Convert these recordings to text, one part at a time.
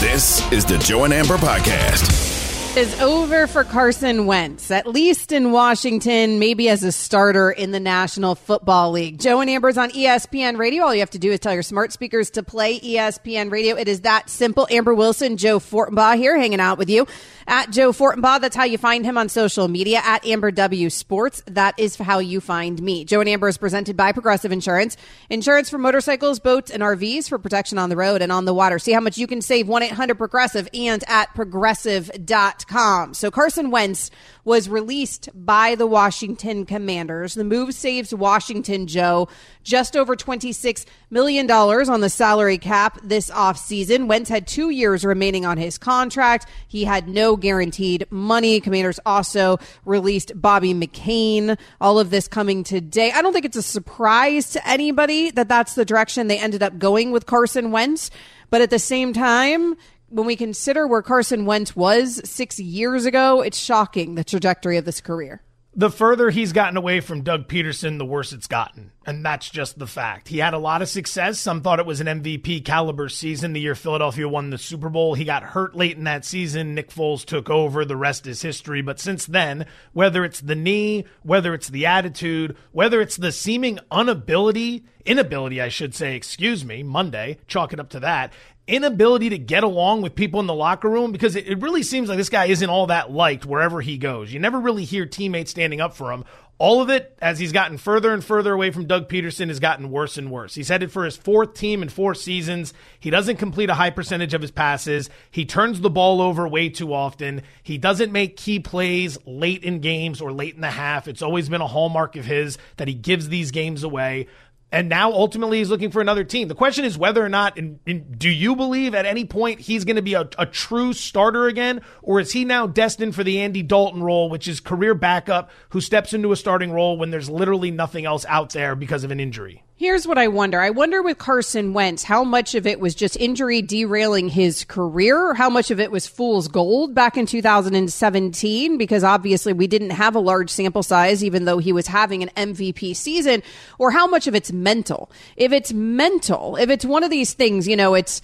This is the Joe and Amber Podcast is over for Carson Wentz, at least in Washington, maybe as a starter in the National Football League. Joe and Amber's on ESPN Radio. All you have to do is tell your smart speakers to play ESPN Radio. It is that simple. Amber Wilson, Joe Fortenbaugh here, hanging out with you at Joe Fortenbaugh. That's how you find him on social media at Amber W Sports. That is how you find me. Joe and Amber is presented by Progressive Insurance. Insurance for motorcycles, boats, and RVs for protection on the road and on the water. See how much you can save 1 800 Progressive and at progressive.com. So Carson Wentz was released by the Washington Commanders. The move saves Washington, Joe, just over $26 million on the salary cap this offseason. Wentz had two years remaining on his contract. He had no guaranteed money. Commanders also released Bobby McCain. All of this coming today. I don't think it's a surprise to anybody that that's the direction they ended up going with Carson Wentz. But at the same time, when we consider where Carson Wentz was six years ago, it's shocking the trajectory of this career. The further he's gotten away from Doug Pederson, the worse it's gotten. And that's just the fact. He had a lot of success. Some thought it was an MVP caliber season the year Philadelphia won the Super Bowl. He got hurt late in that season. Nick Foles took over. The rest is history. But since then, whether it's the knee, whether it's the attitude, whether it's the seeming inability, inability, I should say, excuse me, Monday, chalk it up to that, inability to get along with people in the locker room because it, it, really seems like this guy isn't all that liked wherever he goes. You never really hear teammates standing up for him. All of it, as he's gotten further and further away from Doug Pederson, has gotten worse and worse. He's headed for his fourth team in four seasons. He doesn't complete a high percentage of his passes. He turns the ball over way too often. He doesn't make key plays late in games or late in the half. It's always been a hallmark of his that he gives these games away and now ultimately he's looking for another team. The question is whether or not, in, in, do you believe at any point he's going to be a, a, true starter again, or is he now destined for the Andy Dalton role, which is career backup who steps into a starting role when there's literally nothing else out there because of an injury? Here's what I wonder. I wonder with Carson Wentz, how much of it was just injury derailing his career? How much of it was fool's gold back in 2017? Because obviously we didn't have a large sample size, even though he was having an MVP season. Or how much of it's mental? If it's mental, if it's one of these things, you know, it's,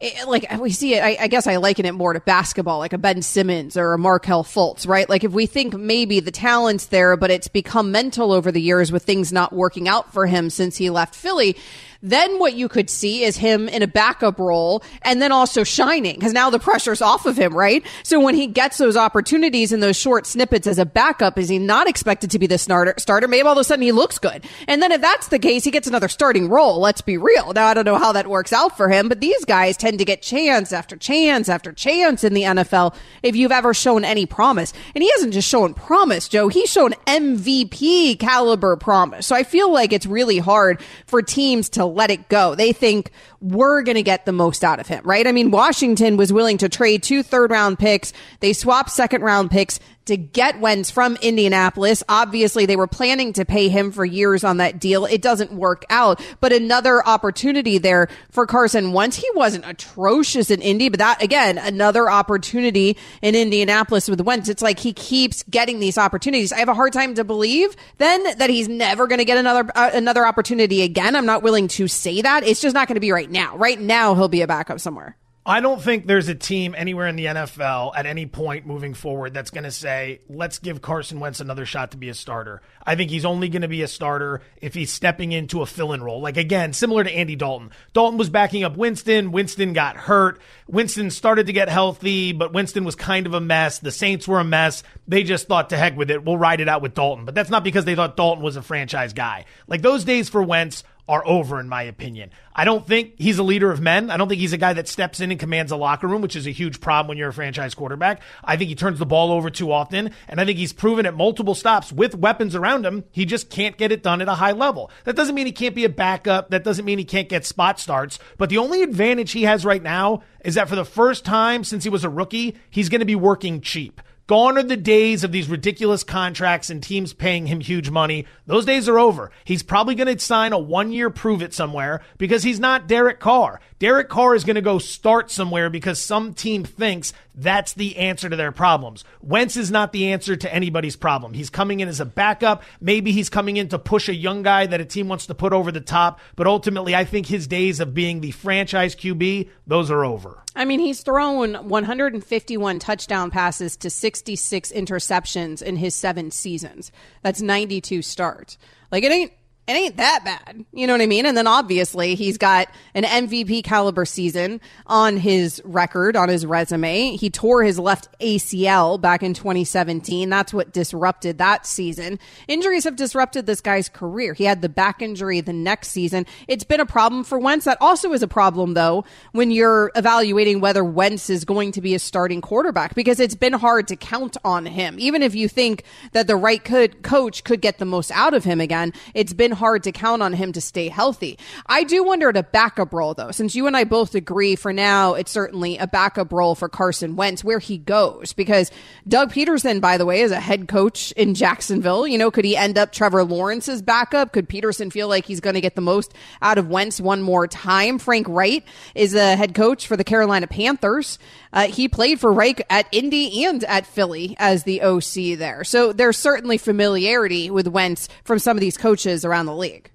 it, like we see it, I, I, guess I liken it more to basketball, like a Ben Simmons or a Markelle Fultz, right? Like if we think maybe the talent's there, but it's become mental over the years with things not working out for him since he left Philly. Then what you could see is him in a backup role and then also shining because now the pressure's off of him, right? So when he gets those opportunities in those short snippets as a backup, is he not expected to be the starter? Starter? Maybe all of a sudden he looks good. And then if that's the case, he gets another starting role. Let's be real. Now I don't know how that works out for him, but these guys tend to get chance after chance after chance in the NFL if you've ever shown any promise. And he hasn't just shown promise, Joe. He's shown MVP caliber promise. So I feel like it's really hard for teams to let it go. They think we're going to get the most out of him, right? I mean, Washington was willing to trade two third round picks. They swapped second round picks to get Wentz from Indianapolis. Obviously, they were planning to pay him for years on that deal. It doesn't work out, but another opportunity there for Carson Wentz. He wasn't atrocious in Indy, but that again, another opportunity in Indianapolis with Wentz. It's like he keeps getting these opportunities. I have a hard time to believe then that he's never going to get another uh, another opportunity again. I'm not willing to say that. It's just not going to be right now. Right now, he'll be a backup somewhere. I don't think there's a team anywhere in the NFL at any point moving forward that's going to say, let's give Carson Wentz another shot to be a starter. I think he's only going to be a starter if he's stepping into a fill in role. Like, again, similar to Andy Dalton. Dalton was backing up Winston. Winston got hurt. Winston started to get healthy, but Winston was kind of a mess. The Saints were a mess. They just thought, to heck with it. We'll ride it out with Dalton. But that's not because they thought Dalton was a franchise guy. Like, those days for Wentz are over, in my opinion. I don't think he's a leader of men. I don't think he's a guy that steps in and commands a locker room, which is a huge problem when you're a franchise quarterback. I think he turns the ball over too often, and I think he's proven at multiple stops with weapons around him, he just can't get it done at a high level. That doesn't mean he can't be a backup. That doesn't mean he can't get spot starts. But the only advantage he has right now is that for the first time since he was a rookie, he's going to be working cheap. Gone are the days of these ridiculous contracts and teams paying him huge money. Those days are over. He's probably going to sign a one year prove it somewhere because he's not Derek Carr. Derek Carr is going to go start somewhere because some team thinks that's the answer to their problems. Wentz is not the answer to anybody's problem. He's coming in as a backup. Maybe he's coming in to push a young guy that a team wants to put over the top. But ultimately, I think his days of being the franchise QB, those are over. I mean, he's thrown 151 touchdown passes to 66 interceptions in his seven seasons. That's 92 starts. Like, it ain't it ain't that bad. You know what I mean? And then obviously he's got an MVP caliber season on his record, on his resume. He tore his left ACL back in 2017. That's what disrupted that season. Injuries have disrupted this guy's career. He had the back injury the next season. It's been a problem for Wentz. That also is a problem though when you're evaluating whether Wentz is going to be a starting quarterback because it's been hard to count on him. Even if you think that the right could, coach could get the most out of him again, it's been hard to count on him to stay healthy. I do wonder at a backup role though, since you and I both agree for now, it's certainly a backup role for Carson Wentz where he goes because Doug Pederson, by the way, is a head coach in Jacksonville. You know, could he end up Trevor Lawrence's backup? Could Pederson feel like he's going to get the most out of Wentz one more time? Frank Reich is a head coach for the Carolina Panthers. Uh, he played for Reich at Indy and at Philly as the OC there. So there's certainly familiarity with Wentz from some of these coaches around the league.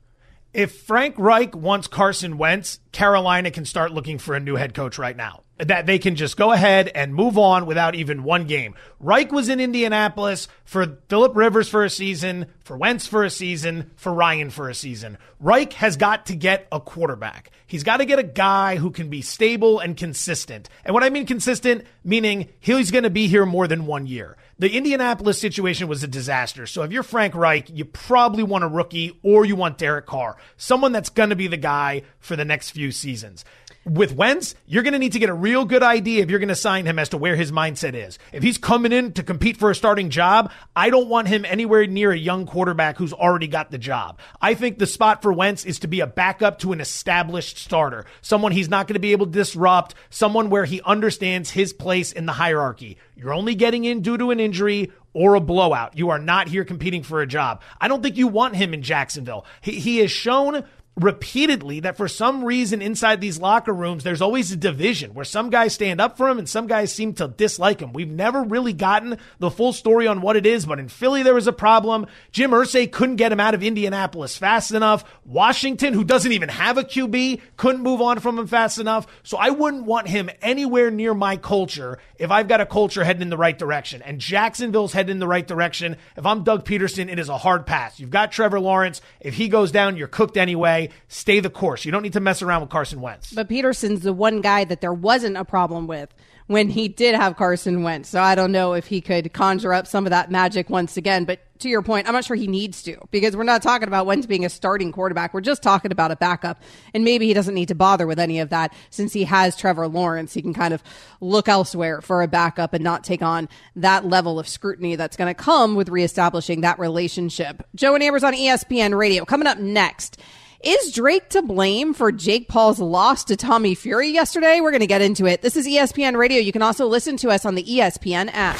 If Frank Reich wants Carson Wentz, Carolina can start looking for a new head coach right now that they can just go ahead and move on without even one game. Reich was in Indianapolis for Philip Rivers for a season, for Wentz for a season, for Ryan for a season. Reich has got to get a quarterback. He's got to get a guy who can be stable and consistent. And what I mean consistent, meaning he's going to be here more than one year. The Indianapolis situation was a disaster. So if you're Frank Reich, you probably want a rookie or you want Derek Carr, someone that's going to be the guy for the next few seasons with Wentz, you're going to need to get a real good idea if you're going to sign him as to where his mindset is. If he's coming in to compete for a starting job, I don't want him anywhere near a young quarterback who's already got the job. I think the spot for Wentz is to be a backup to an established starter, someone he's not going to be able to disrupt, someone where he understands his place in the hierarchy. You're only getting in due to an injury or a blowout. You are not here competing for a job. I don't think you want him in Jacksonville. He, he has shown repeatedly that for some reason inside these locker rooms, there's always a division where some guys stand up for him and some guys seem to dislike him. We've never really gotten the full story on what it is, but in Philly, there was a problem. Jim Irsay couldn't get him out of Indianapolis fast enough. Washington, who doesn't even have a QB, couldn't move on from him fast enough. So I wouldn't want him anywhere near my culture if I've got a culture heading in the right direction. And Jacksonville's heading in the right direction. If I'm Doug Pederson, it is a hard pass. You've got Trevor Lawrence. If he goes down, you're cooked anyway stay the course. You don't need to mess around with Carson Wentz. But Pederson's the one guy that there wasn't a problem with when he did have Carson Wentz. So I don't know if he could conjure up some of that magic once again. But to your point, I'm not sure he needs to because we're not talking about Wentz being a starting quarterback. We're just talking about a backup. And maybe he doesn't need to bother with any of that since he has Trevor Lawrence. He can kind of look elsewhere for a backup and not take on that level of scrutiny that's going to come with reestablishing that relationship. Joe and Ambers on ESPN radio coming up next. Is Drake to blame for Jake Paul's loss to Tommy Fury yesterday? We're going to get into it. This is ESPN Radio. You can also listen to us on the ESPN app.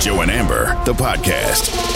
Joe and Amber, the podcast.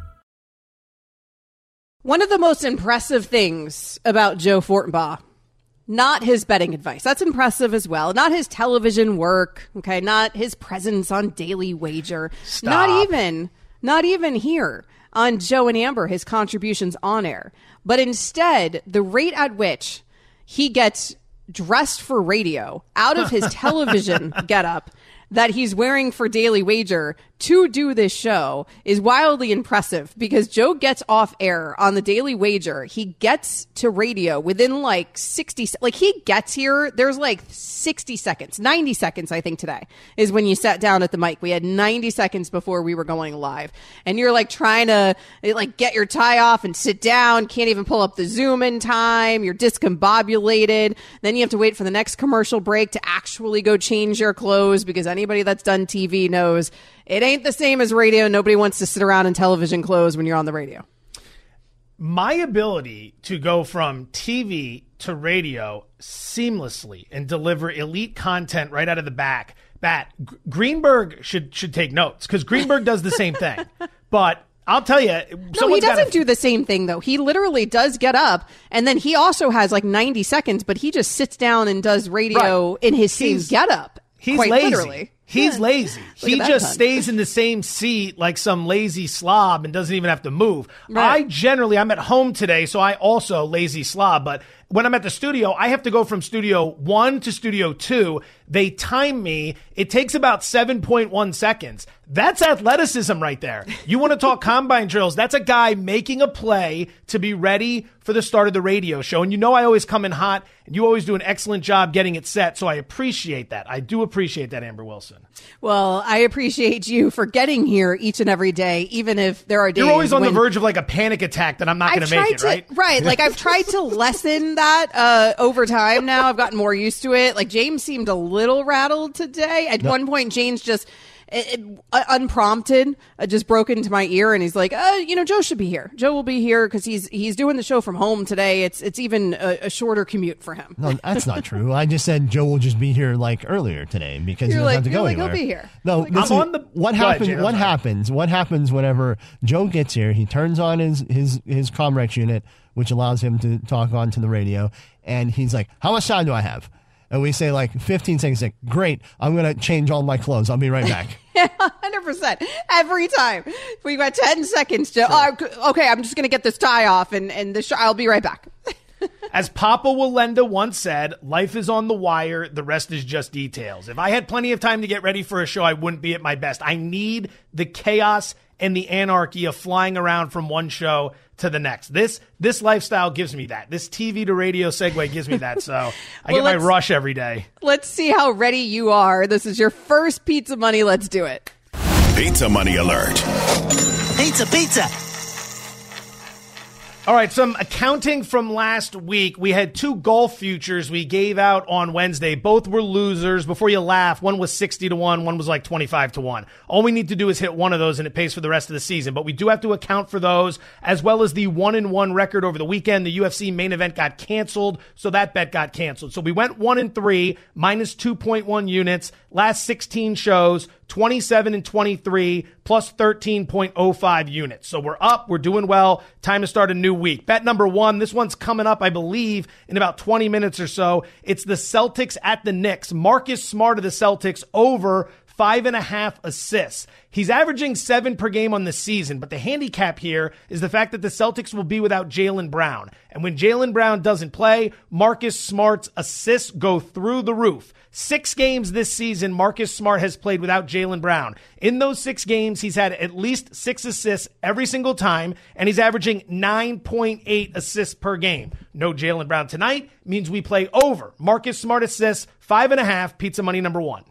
One of the most impressive things about Joe Fortenbaugh, not his betting advice. That's impressive as well. Not his television work. Okay. Not his presence on Daily Wager. Stop. Not even, not even here on Joe and Amber, his contributions on air. But instead, the rate at which he gets dressed for radio out of his television getup that he's wearing for Daily Wager to do this show is wildly impressive because Joe gets off air on the Daily Wager. He gets to radio within like 60, se- like he gets here. There's like 60 seconds, 90 seconds, I think today is when you sat down at the mic. We had 90 seconds before we were going live and you're like trying to like get your tie off and sit down. Can't even pull up the Zoom in time. You're discombobulated. Then you have to wait for the next commercial break to actually go change your clothes because anybody that's done TV knows it ain't the same as radio. Nobody wants to sit around in television clothes when you're on the radio. my ability to go from TV to radio seamlessly and deliver elite content right out of the back. G- Greenberg should should take notes because Greenberg does the same thing. But I'll tell you, No, he doesn't do the same thing though. He literally does get up and then he also has like 90 seconds, but he just sits down and does radio Right. in his same He's- getup. He's quite lazy. literally. He's Yeah. lazy. Look he just pun. stays in the same seat like some lazy slob and doesn't even have to move. Right. I generally, I'm at home today, so I also lazy slob, but when I'm at the studio, I have to go from studio one to studio two. They time me. It takes about 7.1 seconds. That's athleticism right there. You want to talk combine drills? That's a guy making a play to be ready for the start of the radio show. And you know, I always come in hot and you always do an excellent job getting it set. So I appreciate that. I do appreciate that, Amber Wilson. Well, I appreciate you for getting here each and every day, even if there are days You're always on the verge of like a panic attack that I'm not going to make it, to, right? Right. Like I've tried to lessen that uh, over time now. I've gotten more used to it. Like James seemed a little rattled today. At one point, James just it, it- uh, unprompted uh, just broke into my ear and he's like, uh, you know, Joe should be here. Joe will be here because he's he's doing the show from home today. It's it's even a, a shorter commute for him. No, that's not true. I just said Joe will just be here like earlier today because You're he doesn't like- have to you're go like, he'll anywhere. be here. No, Like- listen, I'm on the- what happens? Jay, what happens? What happens whenever Joe gets here? He turns on his his his Comrex unit, which allows him to talk onto the radio, and he's like, "How much time do I have?" And we say like 15 seconds. Like, great, I'm gonna change all my clothes. I'll be right back. Yeah, Hundred percent every time. We got ten seconds to. Oh, okay, I'm just gonna get this tie off and and the sh- I'll be right back. As Papa Wallenda once said, life is on the wire, the rest is just details. If I had plenty of time to get ready for a show, I wouldn't be at my best. I need the chaos and the anarchy of flying around from one show to the next. This this lifestyle gives me that. This TV to radio segue gives me that. So I Well, get my rush every day. Let's see how ready you are. This is your first pizza money. Let's do it. Pizza money alert. Pizza, pizza. All right, some accounting from last week. We had two golf futures we gave out on Wednesday. Both were losers. Before you laugh, one was 60 to 1, one was like 25 to 1. All we need to do is hit one of those and it pays for the rest of the season. But we do have to account for those as well as the 1 and 1 record over the weekend. The UFC main event got canceled, so that bet got canceled. So we went 1 and 3 minus 2.1 units. Last 16 shows, 27 and 23 plus 13.05 units. So we're up, we're doing well. Time to start a new week. Bet number one, this one's coming up, I believe, in about 20 minutes or so. It's the Celtics at the Knicks. Marcus Smart of the Celtics over five and a half assists. He's averaging seven per game on the season, but the handicap here is the fact that the Celtics will be without Jaylen Brown. And when Jaylen Brown doesn't play, Marcus Smart's assists go through the roof. Six games this season, Marcus Smart has played without Jaylen Brown. In those six games, he's had at least six assists every single time, and he's averaging 9.8 assists per game. No Jaylen Brown tonight means we play over. Marcus Smart assists, five and a half, pizza money number one.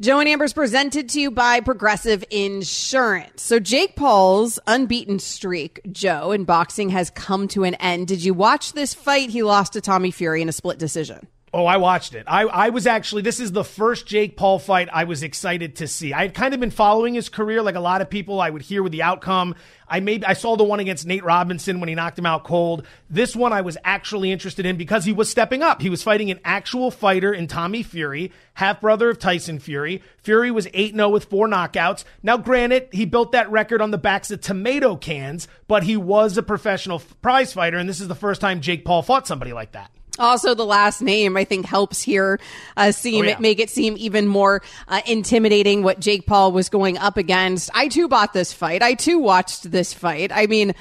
Joe and Amber's presented to you by Progressive Insurance. So Jake Paul's unbeaten streak, Joe, in boxing has come to an end. Did you watch this fight? He lost to Tommy Fury in a split decision. Oh, I watched it. I, I was actually, this is the first Jake Paul fight I was excited to see. I had kind of been following his career like a lot of people. I would hear with the outcome. I maybe I saw the one against Nate Robinson when he knocked him out cold. This one I was actually interested in because he was stepping up. He was fighting an actual fighter in Tommy Fury, half brother of Tyson Fury. Fury was 8 0 with four knockouts. Now, granted, he built that record on the backs of tomato cans, but he was a professional prize fighter, and this is the first time Jake Paul fought somebody like that. Also, the last name I think helps here uh, seem Oh, yeah. make it seem even more uh, intimidating what Jake Paul was going up against. I too bought this fight. I too watched this fight. I mean.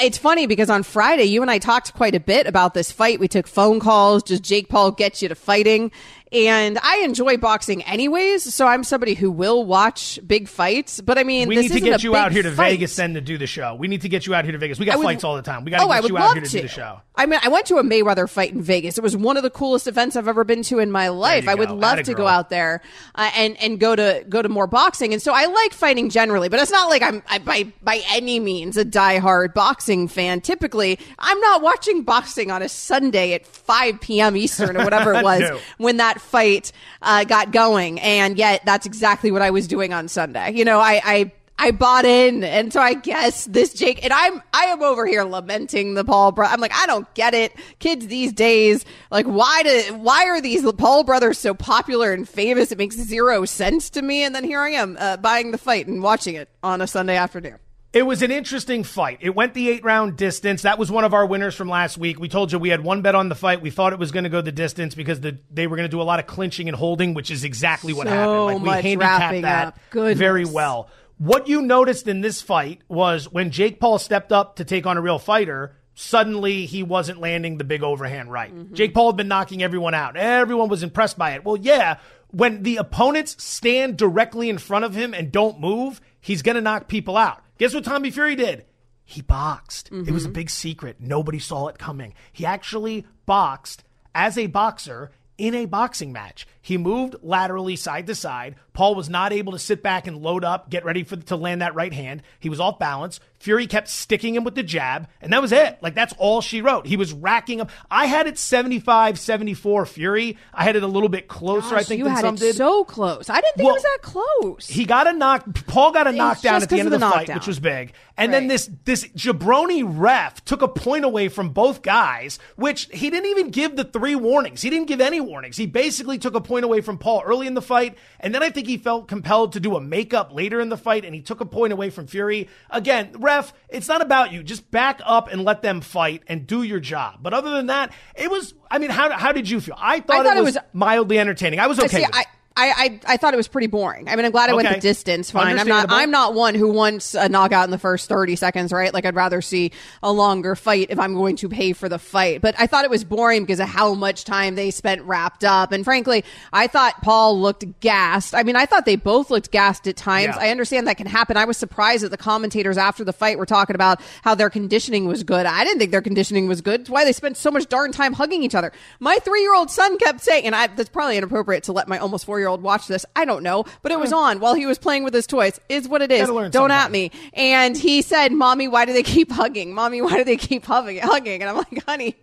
It's funny because on Friday, you and I talked quite a bit about this fight. We took phone calls. Does Jake Paul get you to fighting? And I enjoy boxing anyways, so I'm somebody who will watch big fights. But I mean, We need to get you out here to fight. Vegas then to do the show. We need to get you out here to Vegas. We got would- fights all the time. We got to oh, get you out here to, do the show. I mean, I went to a Mayweather fight in Vegas. It was one of the coolest events I've ever been to in my life. I would go. love to go out there uh, and and go to go to more boxing. And so I like fighting generally, but it's not like I'm I, by by any means a diehard boxing fan. Typically, I'm not watching boxing on a Sunday at 5 p.m. Eastern or whatever it was No. when that fight uh, got going. And yet, that's exactly what I was doing on Sunday. You know, I. I I bought in, and so I guess this Jake and I'm I am over here lamenting the Paul. Bro- I'm like I don't get it. Kids these days, like why do why are these Paul brothers so popular and famous? It makes zero sense to me. And then here I am uh, buying the fight and watching it on a Sunday afternoon. It was an interesting fight. It went the eight round distance. That was one of our winners from last week. We told you we had one bet on the fight. We thought it was going to go the distance because the, they were going to do a lot of clinching and holding, which is exactly what So happened. Like we much handicapped that up. Goodness. very well. What you noticed in this fight was when Jake Paul stepped up to take on a real fighter, suddenly he wasn't landing the big overhand right. Mm-hmm. Jake Paul had been knocking everyone out. Everyone was impressed by it. Well, yeah, when the opponents stand directly in front of him and don't move, he's going to knock people out. Guess what Tommy Fury did? He boxed. It was a mm-hmm. big secret. Nobody saw it coming. He actually boxed as a boxer in a boxing match. He moved laterally side to side. Paul was not able to sit back and load up, get ready for to land that right hand. He was off balance. Fury kept sticking him with the jab, and that was it. Like that's all she wrote. He was racking up. I had it 75-74 Fury. I had it a little bit closer, I think, you than had some it did. so close. I didn't think Well, it was that close. He got a knock. Paul got a It's knockdown at the end of the, the fight, which was big. And then this this jabroni ref took a point away from both guys, which he didn't even give the three warnings. He didn't give any warnings. He basically took a point away from Paul early in the fight, and then I think he felt compelled to do a makeup later in the fight, and he took a point away from Fury. Again, ref, it's not about you. Just back up and let them fight and do your job. But other than that, it was. I mean, how how did you feel? I thought, thought it, it was was- mildly entertaining. I was okay. See, with it. I, I, I, I thought it was pretty boring. I mean, I'm glad I went the distance. Fine. I'm not. I'm not one who wants a knockout in the first 30 seconds. Right? Like I'd rather see a longer fight if I'm going to pay for the fight. But I thought it was boring because of how much time they spent wrapped up. And frankly, I thought Paul looked gassed. I mean, I thought they both looked gassed at times. Yeah. I understand that can happen. I was surprised that the commentators after the fight were talking about how their conditioning was good. I didn't think their conditioning was good. It's why they spent so much darn time hugging each other. My three year old son kept saying, and I, that's probably inappropriate to let my almost four year old watch this. I don't know, but it was on while he was playing with his toys. Is what it is. Don't at me. And he said, "Mommy, why do they keep hugging? Mommy, why do they keep hugging? Hugging?" And I'm like, "Honey."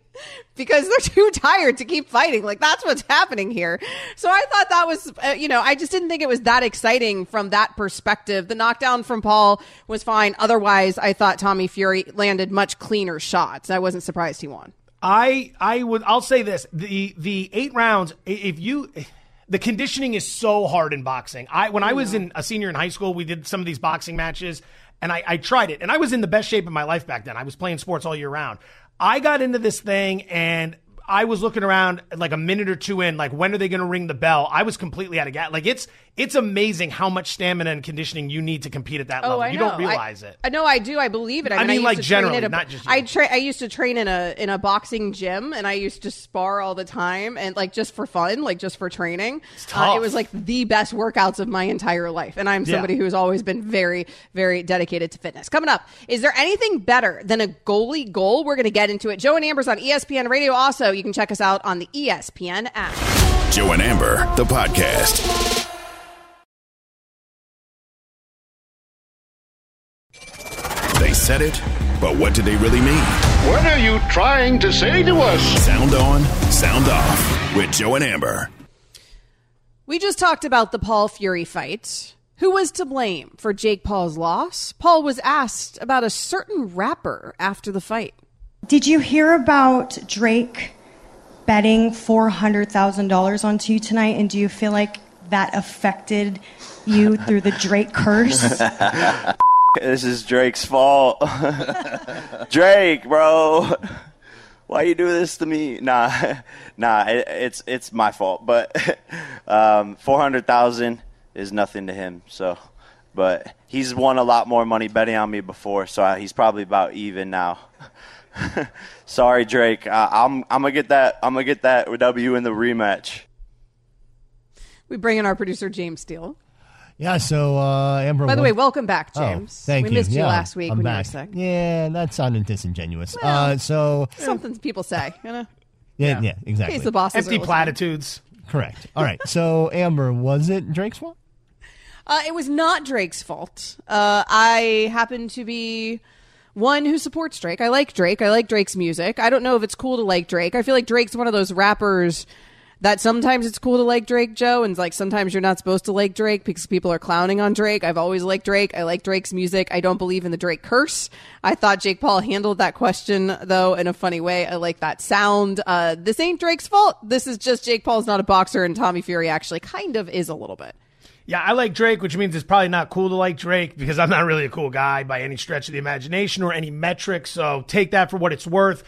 Because they're too tired to keep fighting. Like, that's what's happening here. So I thought that was, uh, you know, I just didn't think it was that exciting from that perspective. The knockdown from Paul was fine. Otherwise, I thought Tommy Fury landed much cleaner shots. I wasn't surprised he won. I I would I'll say this the the eight rounds if you the conditioning is so hard in boxing. I when I was in a senior in high school, we did some of these boxing matches, and I, I tried it, and I was in the best shape of my life back then. I was playing sports all year round. I got into this thing, and I was looking around like a minute or two in, like when are they going to ring the bell? I was completely out of gas. Like it's it's amazing how much stamina and conditioning you need to compete at that Oh, level. I you know. don't realize I, it. I know I do. I believe it. I, I mean, mean, like, generally, a- not just you. I tra- I used to train in a in a boxing gym, and I used to spar all the time, and like just for fun, like just for training. Uh, tough. it was like the best workouts of my entire life, and I'm somebody who has always been very, very dedicated to fitness. Coming up, is there anything better than a goalie goal? We're going to get into it. Joe and Amber's on ESPN Radio. Also, you can check us out on the ESPN app. Joe and Amber, the podcast. They said it, but what did they really mean? What are you trying to say to us? Sound on, sound off with Joe and Amber. We just talked about the Paul Fury fight. Who was to blame for Jake Paul's loss? Paul was asked about a certain rapper after the fight. Did you hear about Drake betting $400,000 onto you tonight? And do you feel like that affected you through the Drake curse? this is Drake's fault. Drake, bro. Why you do this to me? Nah, nah, it, it's it's my fault. But um, four hundred thousand is nothing to him. So, but he's won a lot more money betting on me before, so he's probably about even now. Sorry, Drake. Uh, I'm I'm gonna get that. I'm gonna get that W in the rematch. We bring in our producer James Steele. Yeah, so uh, Amber. By the way, welcome back, Oh, James. thank we you. missed you Yeah, last week I'm when back. you were sick. Yeah, that sounded disingenuous. Well, uh, so Something people say, you know. yeah, yeah, exactly. In case the bosses Empty platitudes. Correct. All right. So Amber, was it Drake's fault? Uh, it was not Drake's fault. Uh, I happened to be one who supports Drake. I like Drake. I like Drake's music. I don't know if it's cool to like Drake. I feel like Drake's one of those rappers that sometimes it's cool to like Drake, Joe, and like sometimes you're not supposed to like Drake because people are clowning on Drake. I've always liked Drake. I like Drake's music. I don't believe in the Drake curse. I thought Jake Paul handled that question though in a funny way. I like that sound. Uh, this ain't Drake's fault. This is just Jake Paul's not a boxer, and Tommy Fury actually kind of is a little bit. Yeah, I like Drake, which means it's probably not cool to like Drake because I'm not really a cool guy by any stretch of the imagination or any metric. So take that for what it's worth.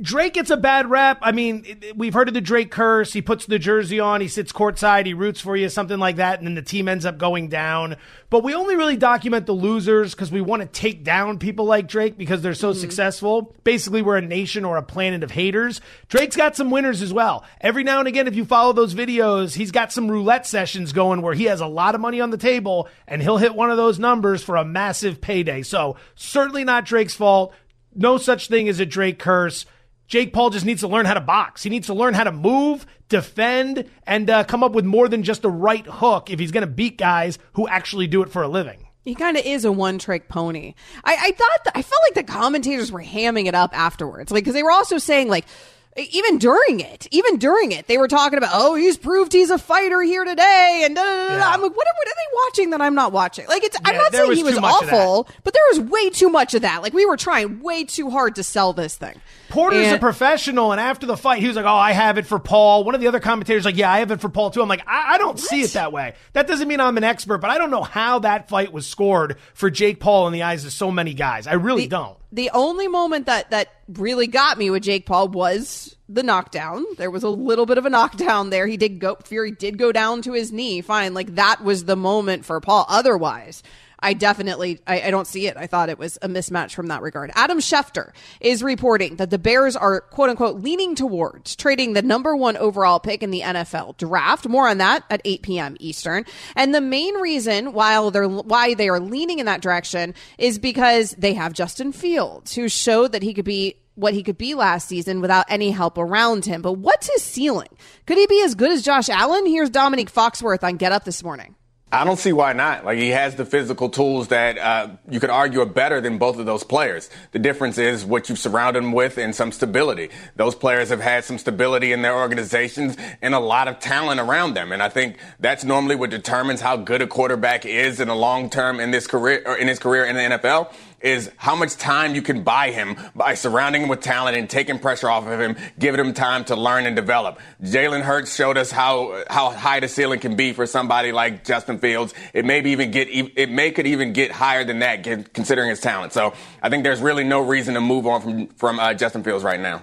Drake gets a bad rap. I mean, we've heard of the Drake curse. He puts the jersey on, he sits courtside, he roots for you, something like that, and then the team ends up going down. But we only really document the losers because we want to take down people like Drake because they're so mm-hmm. successful. Basically, we're a nation or a planet of haters. Drake's got some winners as well. Every now and again, if you follow those videos, he's got some roulette sessions going where he has a lot of money on the table and he'll hit one of those numbers for a massive payday. So, certainly not Drake's fault. No such thing as a Drake curse. Jake Paul just needs to learn how to box. He needs to learn how to move, defend, and uh, come up with more than just a right hook if he's going to beat guys who actually do it for a living. He kind of is a one trick pony. I, I thought, that, I felt like the commentators were hamming it up afterwards. Like, cause they were also saying, like, even during it, even during it, they were talking about, oh, he's proved he's a fighter here today. And da, da, da. Yeah. I'm like, what, what are they watching that I'm not watching? Like, it's, I'm not saying was he was too much of that. awful, but there was way too much of that. Like, we were trying way too hard to sell this thing. Porter's a professional, and after the fight, he was like, "Oh, I have it for Paul." One of the other commentators like, "Yeah, I have it for Paul too." I'm like, "I, I don't see it that way. That doesn't mean I'm an expert, but I don't know how that fight was scored for Jake Paul in the eyes of so many guys. I really don't." The only moment that that really got me with Jake Paul was the knockdown. There was a little bit of a knockdown there. He did go Fury did go down to his knee. Fine, like that was the moment for Paul. Otherwise, I definitely I, I don't see it. I thought it was a mismatch from that regard. Adam Schefter is reporting that the Bears are quote unquote leaning towards trading the number one overall pick in the NFL draft. More on that at 8 p.m. Eastern. And the main reason why they're why they are leaning in that direction is because they have Justin Fields, who showed that he could be what he could be last season without any help around him. But what's his ceiling? Could he be as good as Josh Allen? Here's Dominique Foxworth on Get Up this morning. I don't see why not. Like he has the physical tools that uh, you could argue are better than both of those players. The difference is what you surround him with and some stability. Those players have had some stability in their organizations and a lot of talent around them, and I think that's normally what determines how good a quarterback is in the long term in this career or in his career in the NFL is how much time you can buy him by surrounding him with talent and taking pressure off of him, giving him time to learn and develop. Jalen Hurts showed us how how high the ceiling can be for somebody like Justin Fields. It may be even get it may could even get higher than that, considering his talent. So I think there's really no reason to move on from from uh, Justin Fields right now.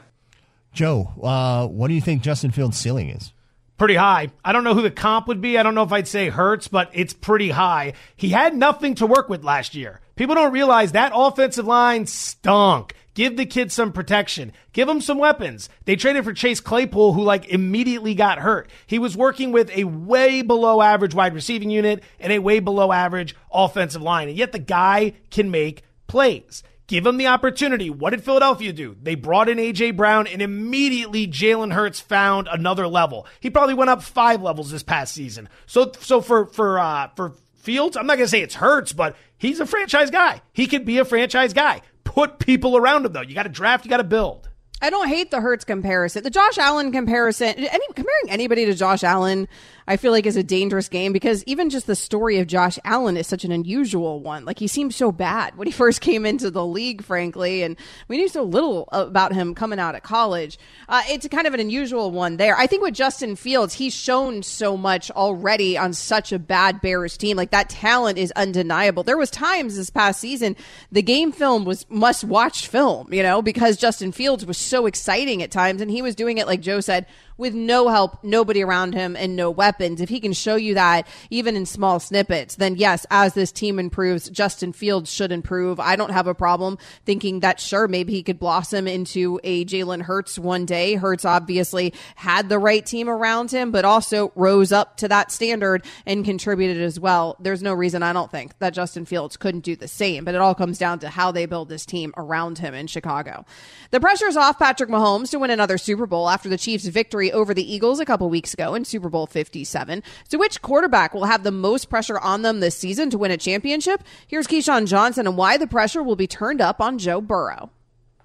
Joe, uh, what do you think Justin Fields' ceiling is? Pretty high. I don't know who the comp would be. I don't know if I'd say Hurts, but it's pretty high. He had nothing to work with last year. People don't realize that offensive line stunk. Give the kid some protection. Give him some weapons. They traded for Chase Claypool, who like immediately got hurt. He was working with a way below average wide receiving unit and a way below average offensive line. And yet the guy can make plays. Give him the opportunity. What did Philadelphia do? They brought in A.J. Brown and immediately Jalen Hurts found another level. He probably went up five levels this past season. So, so for, for, uh, for Fields, I'm not going to say it's Hurts, but he's a franchise guy. He could be a franchise guy. Put people around him though. You got to draft, you got to build. I don't hate the Hurts comparison. The Josh Allen comparison, any, comparing anybody to Josh Allen, I feel like is a dangerous game because even just the story of Josh Allen is such an unusual one. Like he seemed so bad when he first came into the league, frankly, and we knew so little about him coming out of college. Uh, it's kind of an unusual one there. I think with Justin Fields, he's shown so much already on such a bad Bears team. Like that talent is undeniable. There was times this past season the game film was must watch film, you know, because Justin Fields was so exciting at times and he was doing it like Joe said with no help, nobody around him, and no weapons. If he can show you that even in small snippets, then yes, as this team improves, Justin Fields should improve. I don't have a problem thinking that sure, maybe he could blossom into a Jalen Hurts one day. Hurts obviously had the right team around him, but also rose up to that standard and contributed as well. There's no reason I don't think that Justin Fields couldn't do the same, but it all comes down to how they build this team around him in Chicago. The pressure is off Patrick Mahomes to win another Super Bowl after the Chiefs' victory over the Eagles a couple weeks ago in Super Bowl 57. So which quarterback will have the most pressure on them this season to win a championship? Here's Keyshawn Johnson and why the pressure will be turned up on Joe Burrow.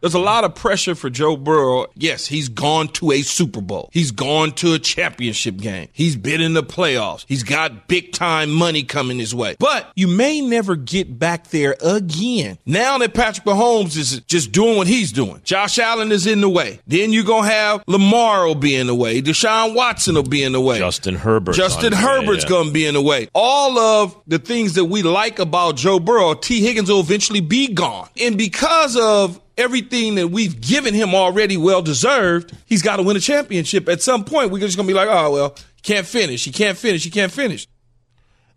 There's a lot of pressure for Joe Burrow. Yes, he's gone to a Super Bowl. He's gone to a championship game. He's been in the playoffs. He's got big time money coming his way. But you may never get back there again. Now that Patrick Mahomes is just doing what he's doing, Josh Allen is in the way. Then you're going to have Lamar will be in the way. Deshaun Watson will be in the way. Justin Herbert. Justin Herbert's yeah. going to be in the way. All of the things that we like about Joe Burrow, Tee Higgins will eventually be gone. And because of everything that we've given him already well deserved, he's got to win a championship. At some point, we're just going to be like, oh, well, can't finish. He can't finish. He can't finish.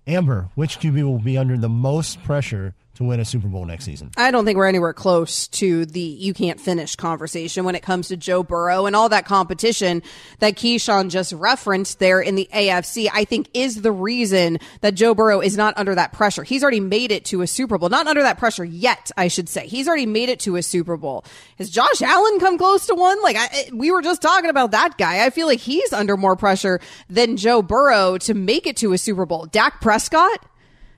Amber, which QB will be under the most pressure to win a Super Bowl next season. I don't think we're anywhere close to the you can't finish conversation when it comes to Joe Burrow and all that competition that Keyshawn just referenced there in the AFC. I think is the reason that Joe Burrow is not under that pressure. He's already made it to a Super Bowl, not under that pressure yet, I should say. He's already made it to a Super Bowl. Has Josh Allen come close to one? Like I, we were just talking about that guy. I feel like he's under more pressure than Joe Burrow to make it to a Super Bowl. Dak Prescott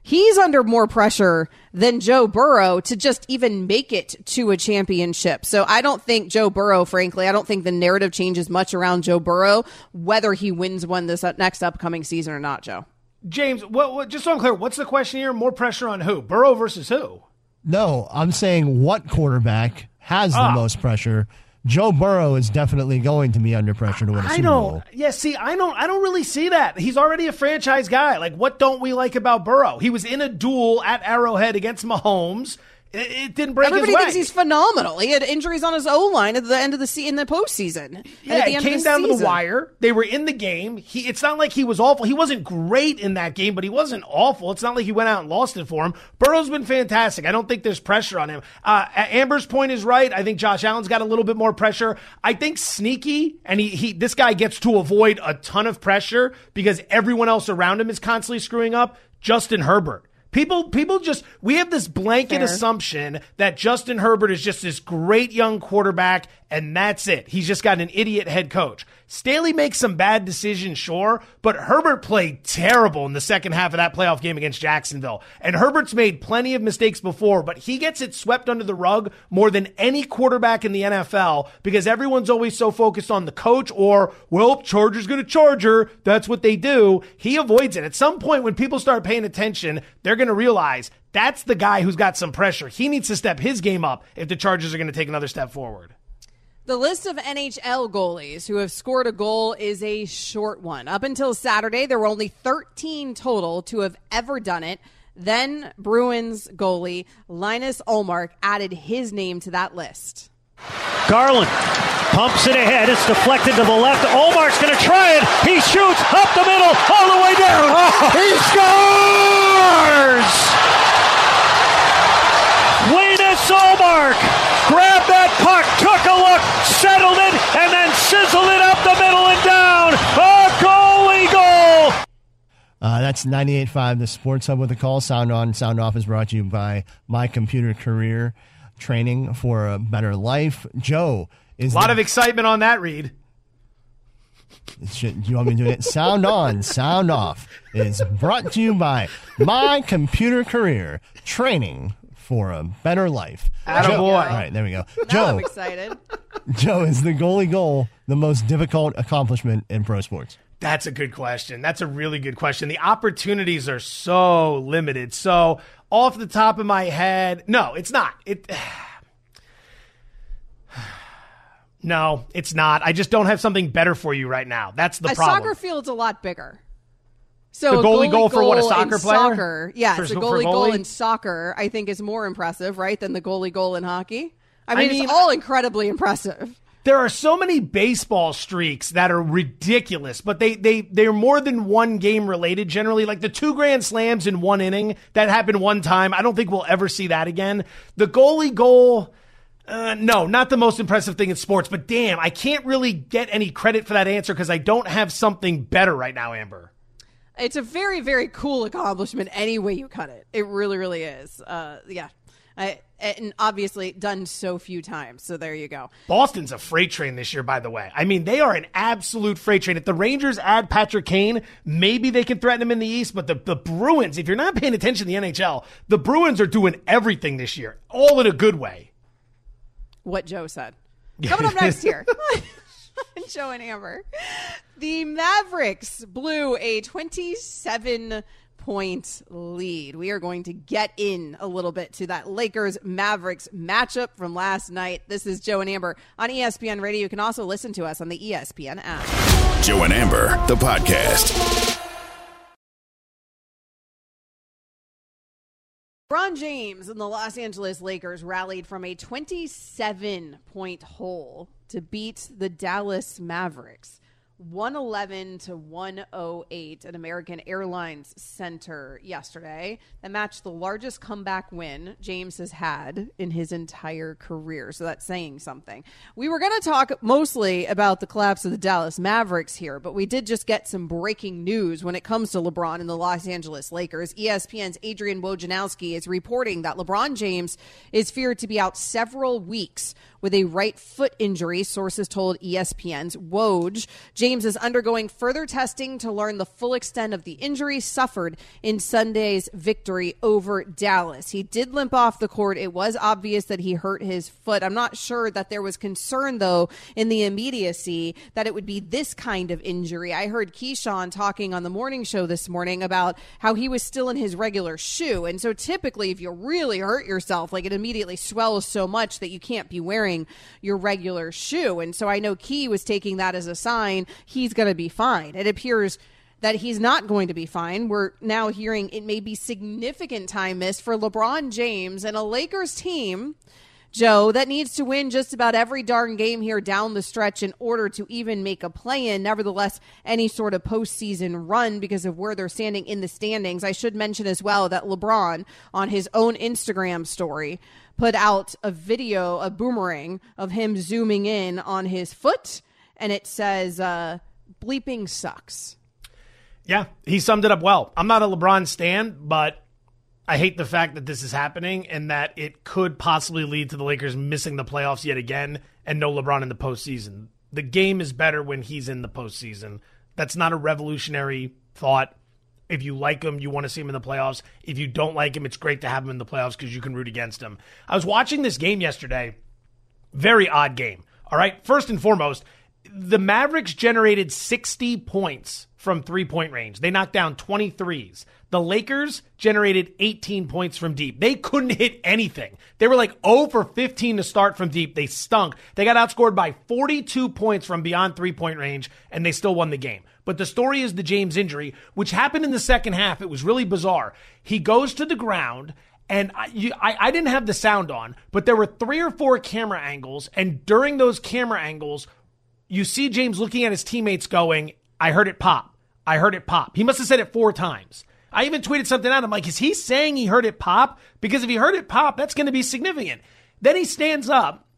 he's under more pressure than Joe Burrow to just even make it to a championship. So I don't think Joe Burrow, frankly, I don't think the narrative changes much around Joe Burrow, whether he wins one this next upcoming season or not, Joe. James, what, what, just so I'm clear, what's the question here? More pressure on who? Burrow versus who? No, I'm saying what quarterback has the ah. most pressure Joe Burrow is definitely going to be under pressure to win a Super don't, Bowl. Yeah, see, I don't, I don't really see that. He's already a franchise guy. Like, what don't we like about Burrow? He was in a duel at Arrowhead against Mahomes. It, didn't break Everybody thinks he's phenomenal. He had injuries on his O line at the end of the se- in the postseason. Yeah, it came down season. to the wire. They were in the game. He, it's not like he was awful. He wasn't great in that game, but he wasn't awful. It's not like he went out and lost it for him. Burrow's been fantastic. I don't think there's pressure on him. Uh, Amber's point is right. I think Josh Allen's got a little bit more pressure. I think sneaky, and he, he this guy gets to avoid a ton of pressure because everyone else around him is constantly screwing up. Justin Herbert. People, people just, we have this blanket Fair. assumption that Justin Herbert is just this great young quarterback and that's it. He's just got an idiot head coach. Staley makes some bad decisions, sure, but Herbert played terrible in the second half of that playoff game against Jacksonville. And Herbert's made plenty of mistakes before, but he gets it swept under the rug more than any quarterback in the NFL because everyone's always so focused on the coach or, well, Charger's going to Charger. That's what they do. He avoids it. At some point, when people start paying attention, they're going to realize that's the guy who's got some pressure. He needs to step his game up if the Chargers are going to take another step forward. The list of NHL goalies who have scored a goal is a short one. Up until Saturday, there were only 13 total to have ever done it. Then Bruins goalie Linus Ullmark added his name to that list. Garland pumps it ahead. It's deflected to the left. Ullmark's going to try it. He shoots up the middle, all the way down. He scores! Linus Ullmark grabbed that puck, took a look, settled it, and then sizzled it up the middle and down. A goalie goal! Uh, that's 98.5, the Sports Hub with a call. Sound on, sound off is brought to you by My Computer Career Training for a Better Life. Joe is A lot the- of excitement on that, Reed. Should, do you want me to do it? Sound on, sound off is brought to you by My Computer Career Training for a Better Life. Attaboy. Joe, all right, there we go. Now Joe, I'm excited. Joe is the goalie goal the most difficult accomplishment in pro sports? That's a good question. That's a really good question. The opportunities are so limited. So, off the top of my head, no, it's not. It No, it's not. I just don't have something better for you right now. That's the a problem. soccer field's a lot bigger. So The a goalie goal for what, a soccer in player? Soccer, yes, For- a for goalie goal in soccer, I think, is more impressive, right, than the goalie goal in hockey. I I mean, mean- it's all incredibly impressive. There are so many baseball streaks that are ridiculous, but they they they're more than one game related generally. Like the two grand slams in one inning that happened one time. I don't think we'll ever see that again. The goalie goal uh, no, not the most impressive thing in sports, but damn, I can't really get any credit for that answer because I don't have something better right now, Amber. It's a very, very cool accomplishment any way you cut it. It really, really is. Uh, yeah. I, and obviously done so few times. So there you go. Boston's a freight train this year, by the way. I mean, they are an absolute freight train. If the Rangers add Patrick Kane, maybe they can threaten him in the East. But the, the Bruins, if you're not paying attention to the NHL, the Bruins are doing everything this year, all in a good way. What Joe said. Coming up next here. Joe and Amber. The Mavericks blew a 27 point lead. We are going to get in a little bit to that Lakers Mavericks matchup from last night. This is Joe and Amber on ESPN Radio. You can also listen to us on the ESPN app. Joe and Amber, the podcast. LeBron James and the Los Angeles Lakers rallied from a 27 point hole to beat the Dallas Mavericks 111 to 108 at American Airlines Center yesterday. That matched the largest comeback win James has had in his entire career. So that's saying something. We were going to talk mostly about the collapse of the Dallas Mavericks here, but we did just get some breaking news when it comes to LeBron and the Los Angeles Lakers. ESPN's Adrian Wojnarowski is reporting that LeBron James is feared to be out several weeks with a right foot injury, sources told ESPN's Woj. James is undergoing further testing to learn the full extent of the injury suffered in Sunday's victory over Dallas. He did limp off the court. It was obvious that he hurt his foot. I'm not sure that there was concern, though, in the immediacy that it would be this kind of injury. I heard Keyshawn talking on the morning show this morning about how he was still in his regular shoe. And so typically, if you really hurt yourself, like it immediately swells so much that you can't be wearing your regular shoe. And so I know Key was taking that as a sign he's going to be fine. It appears that he's not going to be fine. We're now hearing it may be significant time missed for LeBron James and a Lakers team. Joe, that needs to win just about every darn game here down the stretch in order to even make a play in. Nevertheless, any sort of postseason run because of where they're standing in the standings. I should mention as well that LeBron, on his own Instagram story, put out a video, a boomerang of him zooming in on his foot, and it says, uh, bleeping sucks. Yeah, he summed it up well. I'm not a LeBron stan, but I hate the fact that this is happening and that it could possibly lead to the Lakers missing the playoffs yet again and no LeBron in the postseason. The game is better when he's in the postseason. That's not a revolutionary thought. If you like him, you want to see him in the playoffs. If you don't like him, it's great to have him in the playoffs because you can root against him. I was watching this game yesterday. Very odd game. All right. First and foremost, the Mavericks generated 60 points from three point range. They knocked down 23s. The Lakers generated 18 points from deep. They couldn't hit anything. They were like 0 for 15 to start from deep. They stunk. They got outscored by 42 points from beyond three point range, and they still won the game. But the story is the James injury, which happened in the second half. It was really bizarre. He goes to the ground and I, you, I, I didn't have the sound on, but there were three or four camera angles, and during those camera angles, you see James looking at his teammates going, I heard it pop. I heard it pop. He must have said it four times. I even tweeted something out. I'm like, is he saying he heard it pop? Because if he heard it pop, that's going to be significant. Then he stands up,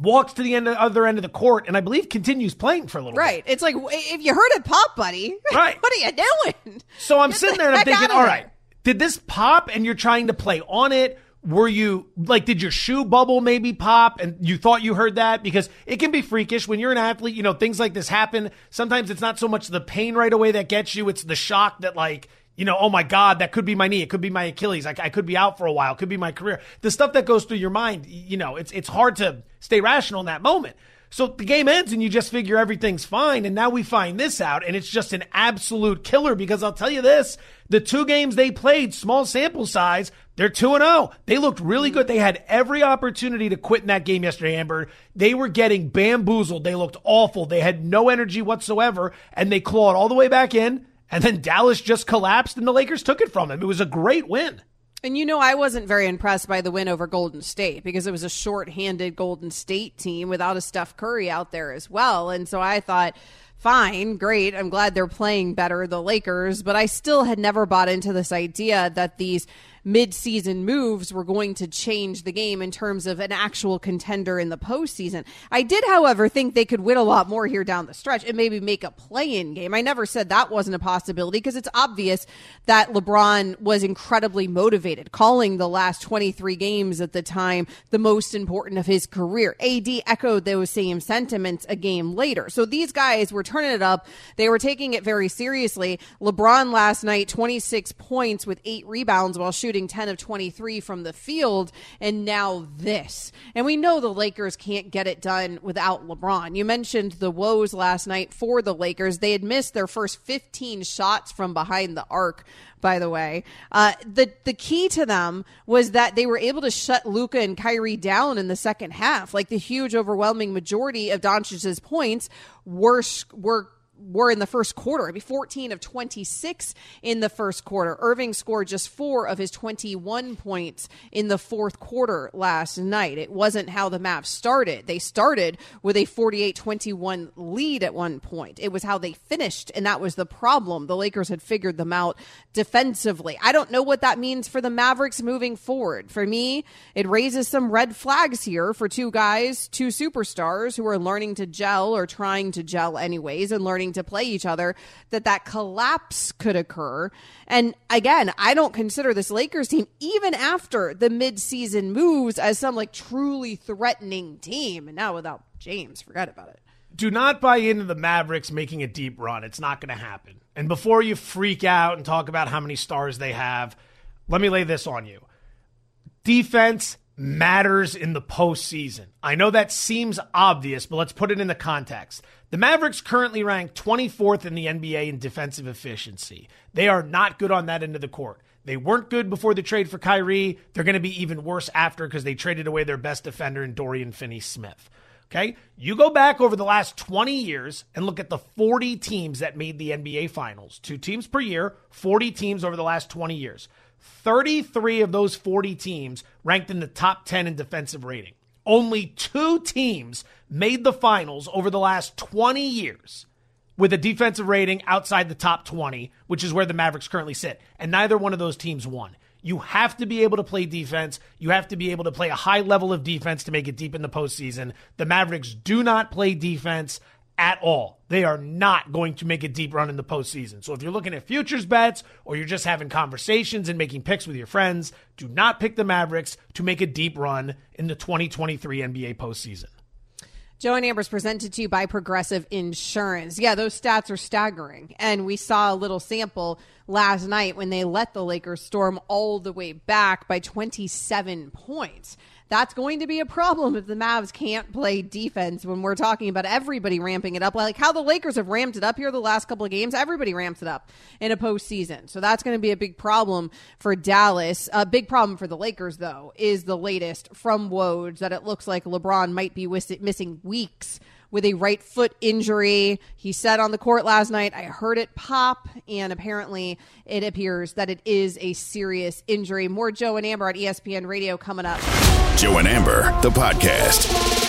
walks to the end of, other end of the court, and I believe continues playing for a little while. right. bit. It's like if you heard it pop, buddy. Right. what are you doing? So I'm Get sitting the there and I'm thinking, all right, of all there. right, did this pop and you're trying to play on it? Were you like, did your shoe bubble maybe pop and you thought you heard that? Because it can be freakish when you're an athlete, you know, things like this happen. Sometimes it's not so much the pain right away that gets you, it's the shock that, like, you know, oh my God, that could be my knee. It could be my Achilles. I, I could be out for a while. It could be my career. The stuff that goes through your mind, you know, it's, it's hard to stay rational in that moment. So the game ends and you just figure everything's fine. And now we find this out and it's just an absolute killer because I'll tell you this, the two games they played, small sample size, they're 2 and 0. They looked really good. They had every opportunity to quit in that game yesterday, Amber. They were getting bamboozled. They looked awful. They had no energy whatsoever and they clawed all the way back in. And then Dallas just collapsed and the Lakers took it from them. It was a great win. And you know, I wasn't very impressed by the win over Golden State because it was a short-handed Golden State team without a Steph Curry out there as well. And so I thought, fine, great. I'm glad they're playing better, the Lakers, but I still had never bought into this idea that these mid-season moves were going to change the game in terms of an actual contender in the postseason. I did, however, think they could win a lot more here down the stretch and maybe make a play-in game. I never said that wasn't a possibility because it's obvious that LeBron was incredibly motivated, calling the last 23 games at the time the most important of his career. AD echoed those same sentiments a game later. So these guys were turning it up. They were taking it very seriously. LeBron last night, 26 points with eight rebounds while shooting 10 of 23 from the field. And now this. And we know the Lakers can't get it done without LeBron. You mentioned the woes last night for the Lakers. They had missed their first 15 shots from behind the arc by the way. Uh, the the key to them was that they were able to shut Luka and Kyrie down in the second half. Like the huge, overwhelming majority of Doncic's points were were were in the first quarter. I mean, 14 of 26 in the first quarter. Irving scored just four of his 21 points in the fourth quarter last night. It wasn't how the Mavs started. They started with a 48 21 lead at one point. It was how they finished, and that was the problem. The Lakers had figured them out defensively. I don't know what that means for the Mavericks moving forward. For me, it raises some red flags here for two guys, two superstars who are learning to gel or trying to gel anyways and learning to play each other that that collapse could occur. And again, I don't consider this Lakers team even after the midseason moves as some like truly threatening team. And now without James, forget about it. do not buy into the Mavericks making a deep run. It's not going to happen. And before you freak out and talk about how many stars they have, let me lay this on you. Defense matters in the postseason. I know that seems obvious, but let's put it in the context. The Mavericks currently rank 24th in the NBA in defensive efficiency. They are not good on that end of the court. They weren't good before the trade for Kyrie. They're going to be even worse after because they traded away their best defender in Dorian Finney Smith. Okay. You go back over the last 20 years and look at the 40 teams that made the NBA finals. Two teams per year, 40 teams over the last 20 years. 33 of those 40 teams ranked in the top 10 in defensive rating. Only two teams made the finals over the last 20 years with a defensive rating outside the top 20, which is where the Mavericks currently sit. And neither one of those teams won. You have to be able to play defense. You have to be able to play a high level of defense to make it deep in the postseason. The Mavericks do not play defense at all. They are not going to make a deep run in the postseason. So if you're looking at futures bets or you're just having conversations and making picks with your friends, do not pick the Mavericks to make a deep run in the 2023 NBA postseason. Joe and Amber's presented to you by Progressive Insurance. Yeah, those stats are staggering. And we saw a little sample last night when they let the Lakers storm all the way back by 27 points. That's going to be a problem if the Mavs can't play defense when we're talking about everybody ramping it up. Like how the Lakers have ramped it up here the last couple of games, everybody ramps it up in a postseason. So that's going to be a big problem for Dallas. A big problem for the Lakers, though, is the latest from Woj that it looks like LeBron might be miss- missing weeks with a right foot injury. He said on the court last night, I heard it pop, and apparently it appears that it is a serious injury. More Joe and Amber at ESPN Radio coming up. Joe and Amber, the podcast.